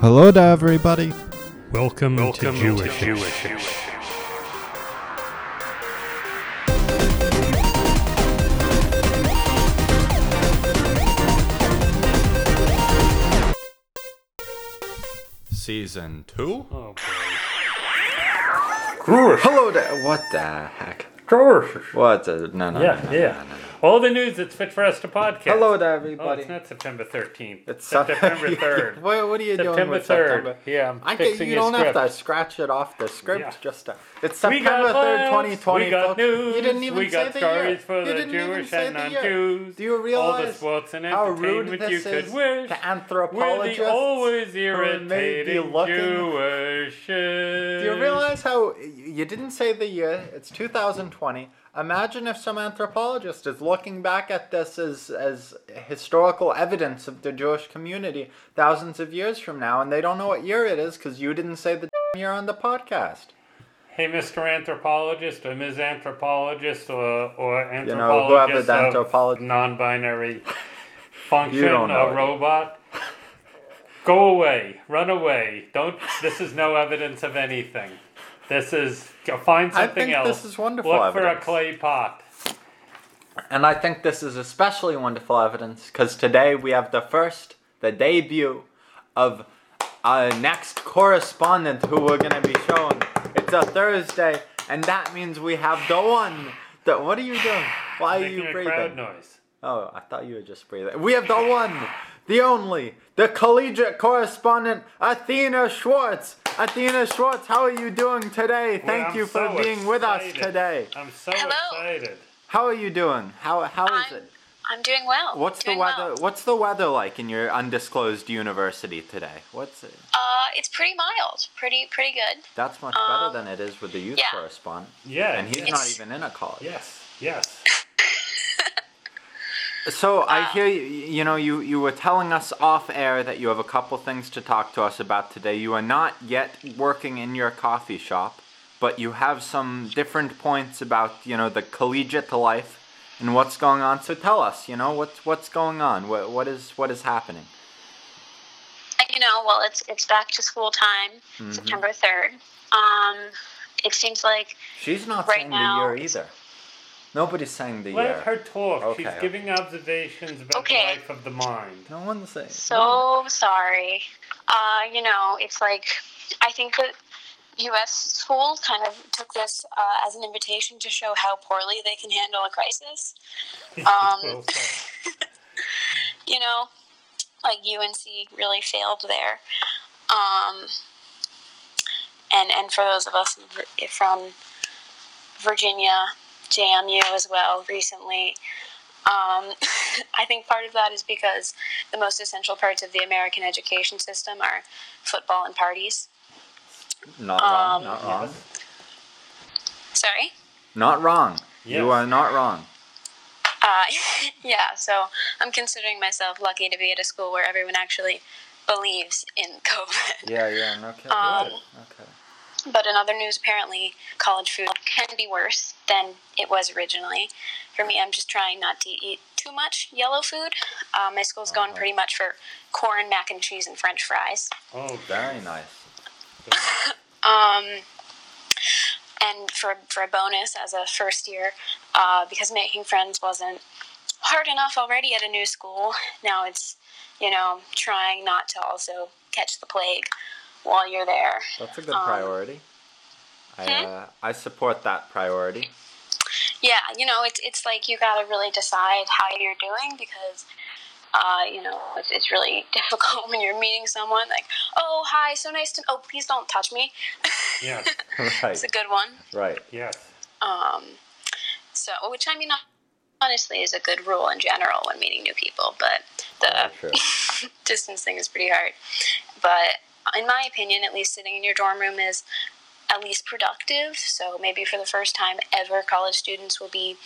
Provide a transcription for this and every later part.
Hello to everybody. Welcome, Welcome to to Jewish. Jewish. Season 2? Oh boy. Hello there. What the heck? Jewish. What the. No, no. Yeah, no, no, yeah. no, no, no. All the news that's fit for us to podcast. Hello there, Oh, everybody. it's not September 13th. It's September 3rd. what, what are you doing September with 3rd. September? Yeah, I'm I fixing you don't have to scratch it off the script. Yeah. Just uh, it's September third, twenty twenty. We got news. You didn't even we say got the stories year. for you the didn't even Jewish say and the year. non-Jews. Do you all realize the sports and how rude this you could is wish. to We're anthropologists? the always irritating Jewish. Do you realize how you didn't say the year? It's 2020. Imagine if some anthropologist is looking back at this as as historical evidence of the Jewish community thousands of years from now, and they don't know what year it is because you didn't say the year on the podcast. Hey, Mr. Anthropologist, or Ms. Anthropologist, or, or You know, anthropologist non-binary function, it. robot. Go away, run away. Don't. This is no evidence of anything. This is go find I something think else. this is wonderful Look for a clay pot. And I think this is especially wonderful evidence because today we have the first, the debut of a next correspondent who we're going to be showing. It's a Thursday, and that means we have the one. The, what are you doing? Why are Making you a breathing? crowd noise. Oh, I thought you were just breathing. We have the one, the only, the collegiate correspondent, Athena Schwartz. Athena Schwartz, how are you doing today? Thank I'm you for so being with us today. I'm so Hello. excited. How are you doing? How how is I'm, it? I'm doing well. What's the weather? well. What's the weather like in your undisclosed university today? What's it? Uh, it's pretty mild. Pretty pretty good. That's much Um, better than it is with the youth yeah. correspondent, Yeah. and he's not even in a college. Yes. Yes. So I hear you. You know, you you were telling us off air that you have a couple things to talk to us about today. You are not yet working in your coffee shop, but you have some different points about you know the collegiate life and what's going on. So tell us, you know, what's what's going on? What what is what is happening? You know, well, it's it's back to school time, Mm-hmm. September third. Um, it seems like She's not Right saying now, the year either. Nobody's saying the Let year. her talk. Okay, She's giving observations about Okay. the life of the mind. No one's saying. so sorry. Uh, you know, it's like I think that U.S. schools kind of took this uh, as an invitation to show how poorly they can handle a crisis. Um, you know, like UNC really failed there. Um, and and for those of us from Virginia, JMU as well recently. Um, I think part of that is because the most essential parts of the American education system are football and parties. Not wrong. Um, not wrong. Sorry. Not wrong. Yes. You are not wrong. Uh, yeah, so I'm considering myself lucky to be at a school where everyone actually believes in COVID. Yeah, yeah. Okay. Um. Okay. But in other news, apparently, college food can be worse than it was originally. For me, I'm just trying not to eat too much yellow food. Uh, my school's going Uh-huh. pretty much for corn, mac and cheese, and French fries. Oh, Very nice. Um, and for for a bonus as a first year, uh, because making friends wasn't hard enough already at a new school. Now it's you know trying not to also catch the plague while you're there. That's a good Um, priority. I hmm? uh, I support that priority. Yeah, you know, it's it's like you got to really decide how you're doing because, uh, you know, it's, it's really difficult when you're meeting someone like, oh, hi, so nice to, oh, please don't touch me. yes. right. It's a good one. Right. Yes. Um, so, which I mean, honestly, is a good rule in general when meeting new people, but the Very distance thing is pretty hard. But in my opinion, at least sitting in your dorm room is at least productive. So maybe for the first time ever, college students will be,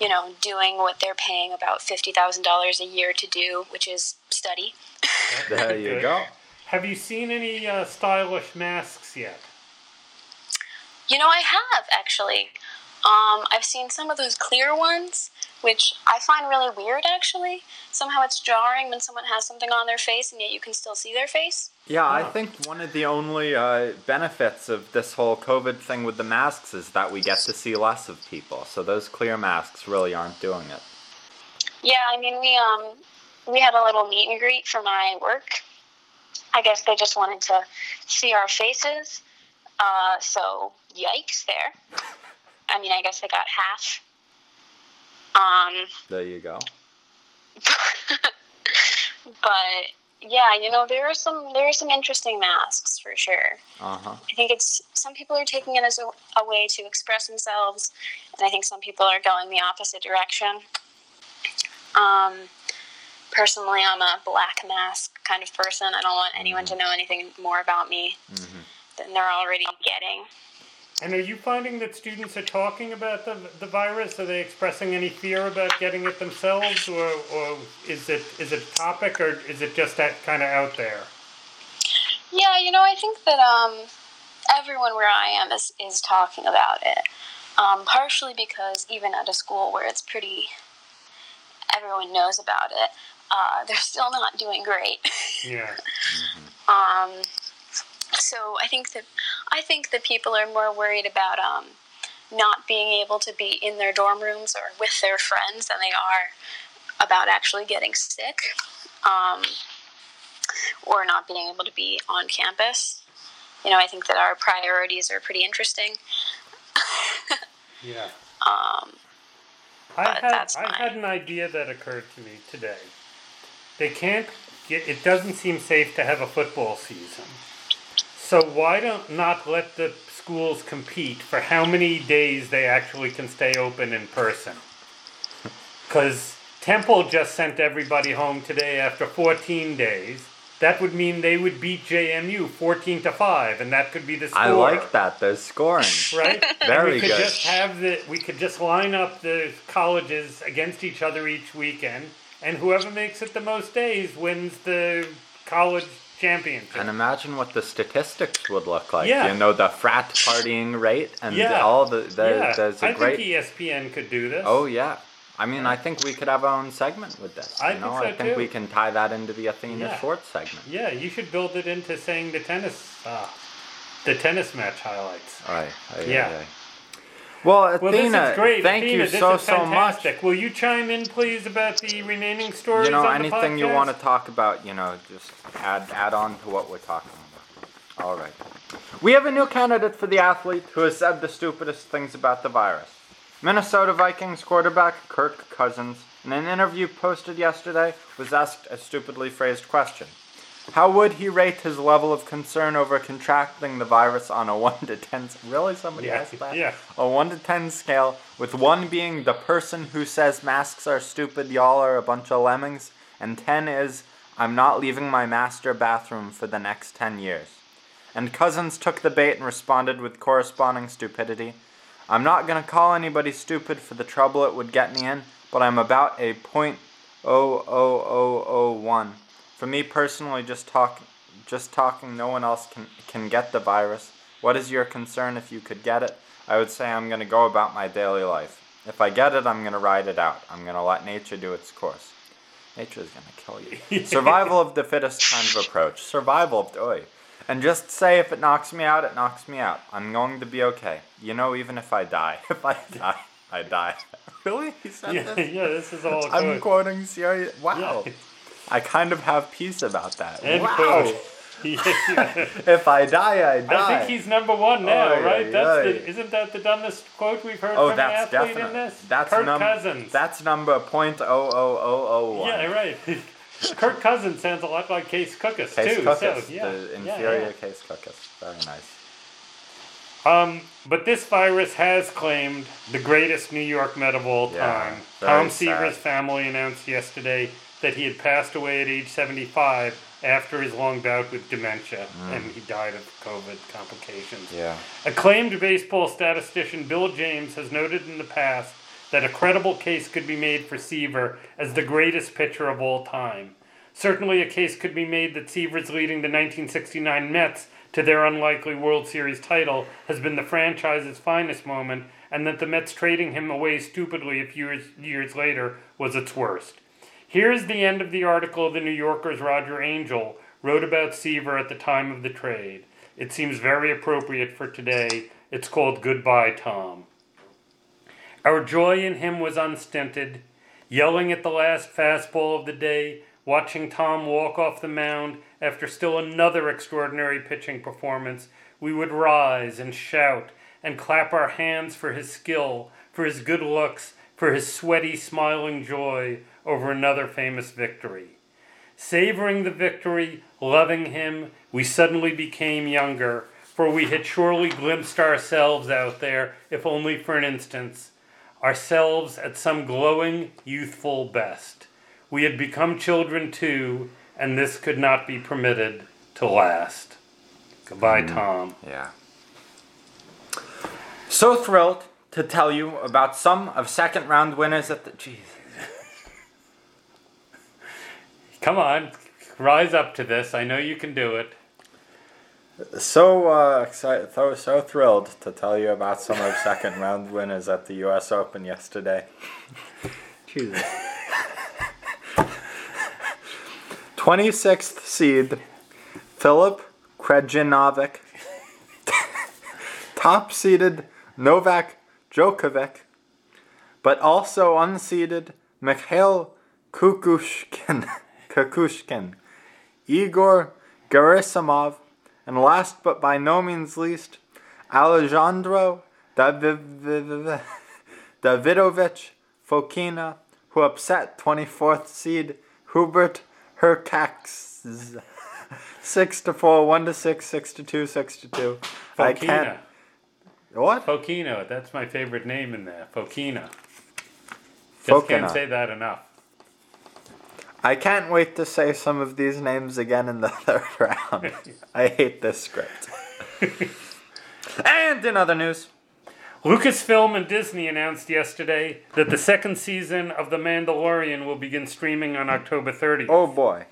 you know, doing what they're paying about fifty thousand dollars a year to do, which is study. There you go. Have you seen any uh, stylish masks yet? You know, I have actually. Um, I've seen some of those clear ones which I find really weird actually. Somehow it's jarring when someone has something on their face and yet you can still see their face. Yeah, I think one of the only uh, benefits of this whole COVID thing with the masks is that we get to see less of people. So those clear masks really aren't doing it. Yeah, I mean we um we had a little meet and greet for my work. I guess they just wanted to see our faces. Uh, so yikes there. I mean, I guess they got half. Um, There you go. but yeah, you know, there are some there are some interesting masks for sure. Uh huh. I think it's some people are taking it as a, a way to express themselves, and I think some people are going the opposite direction. Um, personally, I'm a black mask kind of person. I don't want anyone to know anything more about me than they're already getting. And are you finding that students are talking about the, the virus? Are they expressing any fear about getting it themselves, or, or is it is it a topic, or is it just that kind of out there? Yeah, you know, I think that um, everyone where I am is, is talking about it. Um, partially because even at a school where it's pretty, everyone knows about it, uh, they're still not doing great. Yeah. um, so I think that I think that people are more worried about um, not being able to be in their dorm rooms or with their friends than they are about actually getting sick. Um, or not being able to be on campus. You know, I think that our priorities are pretty interesting. Yeah. Um, I had I had an idea that occurred to me today. They can't get. It doesn't seem safe to have a football season. So why don't not let the schools compete for how many days they actually can stay open in person? Because Temple just sent everybody home today after 14 days. That would mean they would beat JMU 14 to 5, and that could be the score. I like that. There's scoring. Right? Very we could good. just have the we could just line up the colleges against each other each weekend, and whoever makes it the most days wins the college championship. And imagine what the statistics would look like. Yeah. You know, the frat partying rate and Yeah. all the, the yeah, there's a I great. think ESPN could do this. Oh yeah. I mean, I think we could have our own segment with this. I you know, think so, I think too. we can tie that into the Athena Yeah. Schwartz segment. yeah, you should build it into saying the tennis, uh, the tennis match highlights. Aye, Yeah. aye, aye. Well, Athena, Well, this is great. thank Athena, you so so much. Will you chime in, please, about the remaining stories? You know, anything you want to talk about, you know, just add add on to what we're talking about. All right. We have a new candidate for the athlete who has said the stupidest things about the virus. Minnesota Vikings quarterback Kirk Cousins, in an interview posted yesterday, was asked a stupidly phrased question. How would he rate his level of concern over contracting the virus on a 1 to 10 Really? Somebody yeah. asked that? Yeah. A 1 to 10 scale, with 1 being the person who says masks are stupid, y'all are a bunch of lemmings, and 10 is, I'm not leaving my master bathroom for the next 10 years. And Cousins took the bait and responded with corresponding stupidity. I'm not going to call anybody stupid for the trouble it would get me in, but I'm about a 0.00001 for me personally, just talk, just talking, no one else can can get the virus. What is your concern if you could get it? I would say I'm gonna go about my daily life. If I get it, I'm gonna ride it out. I'm gonna let nature do its course. Nature is gonna kill you. Survival of the fittest kind of approach. Survival of oi. And just say if it knocks me out, it knocks me out. I'm going to be okay. You know, even if I die. If I die, I die. really? He said Yeah, this? yeah, this is all I'm good. quoting serious. Wow. Yeah. I kind of have peace about that. End wow. quote. Yeah, yeah. If I die, I die. I think he's number one now, Oy, right? oy, That's oy. the, isn't that the dumbest quote we've heard Oh, from that's an athlete definite. in this? That's Kirk num- Cousins. That's number point oh oh oh oh one. yeah, right. Kirk Cousins sounds a lot like Case Cookus Case too. Cookus, so yeah, the yeah, inferior yeah. Case Cookus. Very nice. Um, but this virus has claimed the greatest New York Met of all time. very Tom. Seaver's family announced yesterday that he had passed away at age 75 after his long bout with dementia, and he died of COVID complications. Mm. Yeah. Acclaimed baseball statistician Bill James has noted in the past that a credible case could be made for Seaver as the greatest pitcher of all time. Certainly, a case could be made that Seaver's leading the 1969 Mets to their unlikely World Series title has been the franchise's finest moment, and that the Mets trading him away stupidly a few years, years later was its worst. Here's the end of the article the New Yorker's Roger Angell wrote about Seaver at the time of the trade. It seems very appropriate for today. It's called Goodbye, Tom. Our joy in him was unstinted. Yelling at the last fastball of the day, watching Tom walk off the mound after still another extraordinary pitching performance, we would rise and shout and clap our hands for his skill, for his good looks, for his sweaty, smiling joy over another famous victory. Savoring the victory, loving him, we suddenly became younger, for we had surely glimpsed ourselves out there, if only for an instant, ourselves at some glowing, youthful best. We had become children too, and this could not be permitted to last. Goodbye, mm-hmm. Tom. Yeah. So thrilled to tell you about some of second round winners at the. Jeez. Come on, rise up to this. I know you can do it. So uh, excited, so, so thrilled to tell you about some of second round winners at the U.S. Open yesterday. Jesus. 26th seed Filip Krajinovic. Top seeded Novak Djokovic. But also unseeded Mikhail Kukushkin. Kukushkin. Igor Gerasimov. And last but by no means least, Alejandro David- Davidovich Fokina, who upset 24th seed Hubert Hurkacz 6 to 4, 1 to 6, 6 to 2, 6 to 2. I can't. Fokina. What? Fokino, that's my favorite name in there. Fokina. Just can't say that enough. I can't wait to say some of these names again in the third round. I hate this script. and in other news, Lucasfilm and Disney announced yesterday that the second season of The Mandalorian will begin streaming on October 30th. oh boy.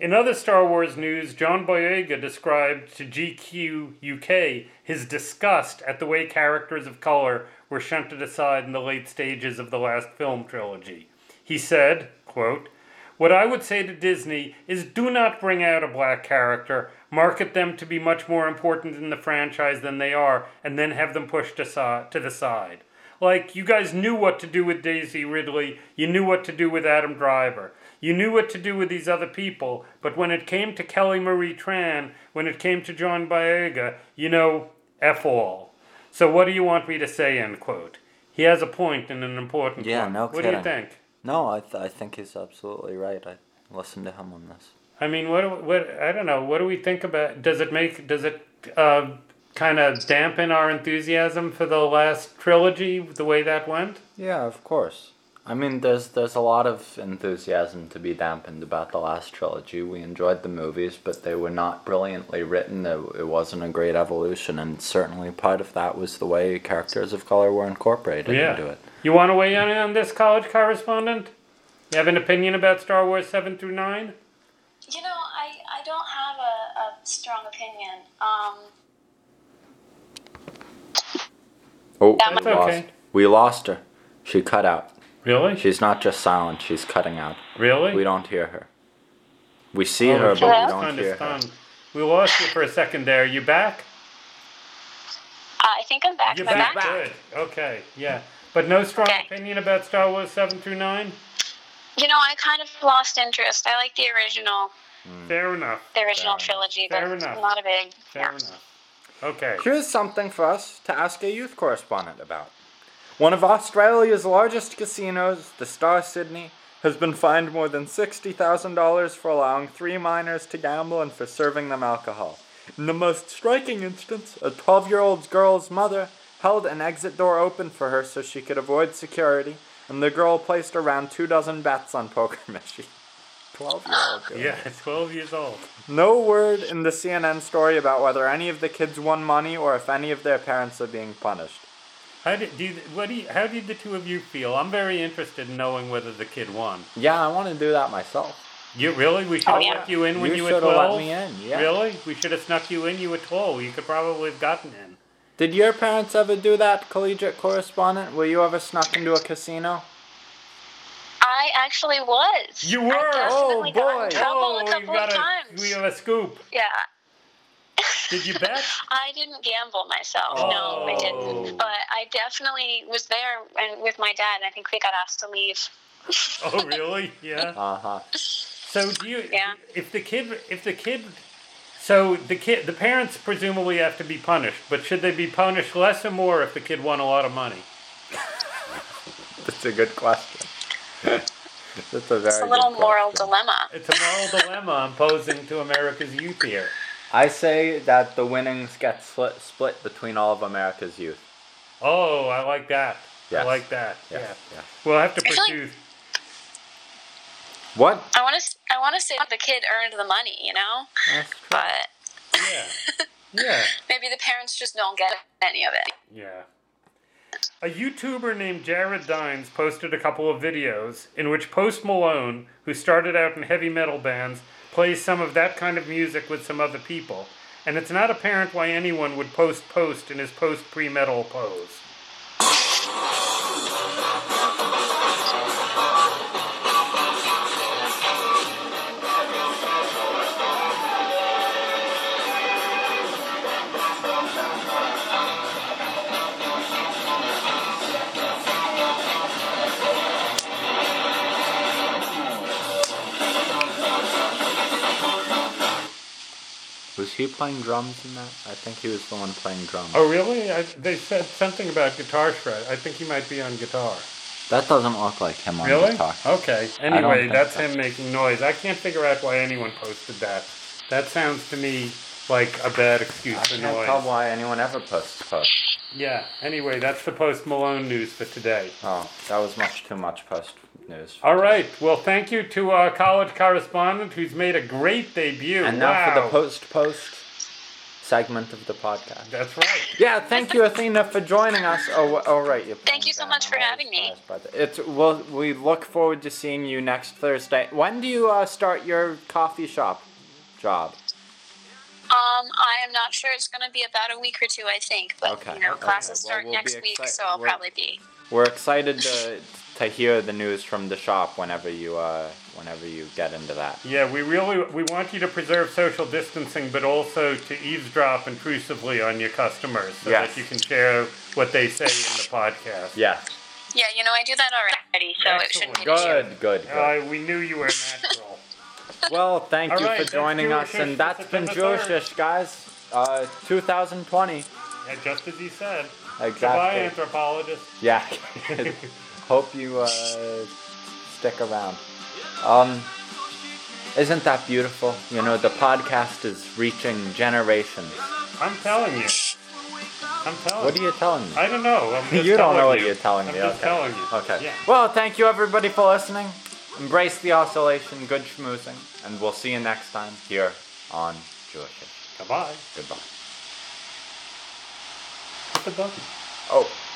In other Star Wars news, John Boyega described to GQ UK his disgust at the way characters of color were shunted aside in the late stages of the last film trilogy. He said, quote, What I would say to Disney is do not bring out a black character, market them to be much more important in the franchise than they are, and then have them pushed aside, to the side. Like, you guys knew what to do with Daisy Ridley, you knew what to do with Adam Driver. You knew what to do with these other people, but when it came to Kelly Marie Tran, when it came to John Boyega, you know, F all. So what do you want me to say, end quote. He has a point and an important Yeah, one. no What do you think? No, I, th- I think he's absolutely right. I listened to him on this. I mean, what, what, I don't know, what do we think about, does it make, does it uh, kind of dampen our enthusiasm for the last trilogy, the way that went? Yeah, of course. I mean, there's there's a lot of enthusiasm to be dampened about the last trilogy. We enjoyed the movies, but they were not brilliantly written. It, it wasn't a great evolution, and certainly part of that was the way characters of color were incorporated Yeah. into it. You want to weigh in on this, college correspondent? You have an opinion about Star Wars 7 through 9? You know, I, I don't have a, a strong opinion. Um, Oh, That's we lost. okay. We lost her. She cut out. Really? She's not just silent. She's cutting out. Really? We don't hear her. We see Oh, her, but she's we Hello? don't kind of hear her. We lost you for a second there. You back? Uh, I think I'm back. You're Am I back. back? Good. Okay. Yeah. But no strong Okay. opinion about Star Wars 7 through 9? You know, I kind of lost interest. I like the original, Fair enough. the original Fair trilogy, Fair but enough. not a big. Fair yeah. enough. Okay. Here's something for us to ask a youth correspondent about. One of Australia's largest casinos, the Star Sydney, has been fined more than $60,000 for allowing three minors to gamble and for serving them alcohol. In the most striking instance, a 12 year old girl's mother held an exit door open for her so she could avoid security, and the girl placed around two dozen bets on poker machine. 12 year old girl. Yeah, 12 years old. No word in the CNN story about whether any of the kids won money or if any of their parents are being punished. How did, do you, what do you, how did the two of you feel? I'm very interested in knowing whether the kid won. Yeah, I want to do that myself. You really? We should Oh, have yeah. let you in when You you, were shoulda let me in, yeah. Really? We should have snuck you in. You were 12. You could probably have gotten in. Did your parents ever do that, collegiate correspondent? Were you ever snuck into a casino? I actually was. You were? I definitely Oh, got boy. in trouble oh, a we couple got of a times. we have a scoop. Yeah. Did you bet? I didn't gamble myself. No, I Oh. didn't. But I definitely was there and with my dad, and I think we got asked to leave. oh, really? Yeah. Uh huh. So do you? Yeah. If the kid, if the kid, so the kid, the parents presumably have to be punished, but should they be punished less or more if the kid won a lot of money? That's a good question. That's a very It's a little moral question. dilemma. It's a moral dilemma I'm posing to America's youth here. I say that the winnings get split, split between all of America's youth. Oh, I like that. I like that. Yes, Yeah. yes. We'll have to I feel like- pursue. What? I want to. I want to say the kid earned the money, you know, That's true. but Yeah. Yeah. maybe the parents just don't get any of it. Yeah. A YouTuber named Jared Dines posted a couple of videos in which Post Malone, who started out in heavy metal bands, plays some of that kind of music with some other people. And it's not apparent why anyone would post Post in his post pre metal pose. He playing drums in that? I think he was the one playing drums. Oh, really? I, they said something about guitar shred. I think he might be on guitar. That doesn't look like him on Really? guitar. Okay. Anyway, that's so. him making noise. I can't figure out why anyone posted that. That sounds to me like a bad excuse I for can't tell noise. why anyone ever posts posts. Yeah. Anyway, that's the Post Malone news for today. Oh, that was much too much post news. All right. Well, thank you to our college correspondent who's made a great debut. And now wow. for the post post segment of the podcast. That's right. Yeah, thank you, Athena, for joining us. Oh, oh right. You're Thank you so playing much for having me. surprised. It's well, we look forward to seeing you next Thursday. When do you uh, start your coffee shop job? Um, I am not sure. It's going to be about a week or two, I think. But Okay, you know, okay. classes Well, start we'll be next week, so I'll we're- probably be. We're excited to to hear the news from the shop whenever you uh whenever you get into that. Yeah, we really we want you to preserve social distancing, but also to eavesdrop intrusively on your customers so Yes. that you can share what they say in the podcast. Yes. Yeah, you know, I do that already, so it shouldn't be an issue. Good, good, good. Uh, we knew you were natural. Well, thank you right, for joining us, and that's been. Jewishish, guys. Uh, 2020. yeah, just as you said. Goodbye, Exactly. anthropologist. Yeah. Hope you uh, stick around. Um, isn't that beautiful? You know, the podcast is reaching generations. I'm telling you. I'm telling What are you telling me? I don't know. You don't know what you. you're telling I'm me. just okay. telling you. Okay. Yeah. Well, thank you everybody for listening. Embrace the oscillation. Good schmoozing. And we'll see you next time here on Jewish. Goodbye. Goodbye. Hit the button. Oh.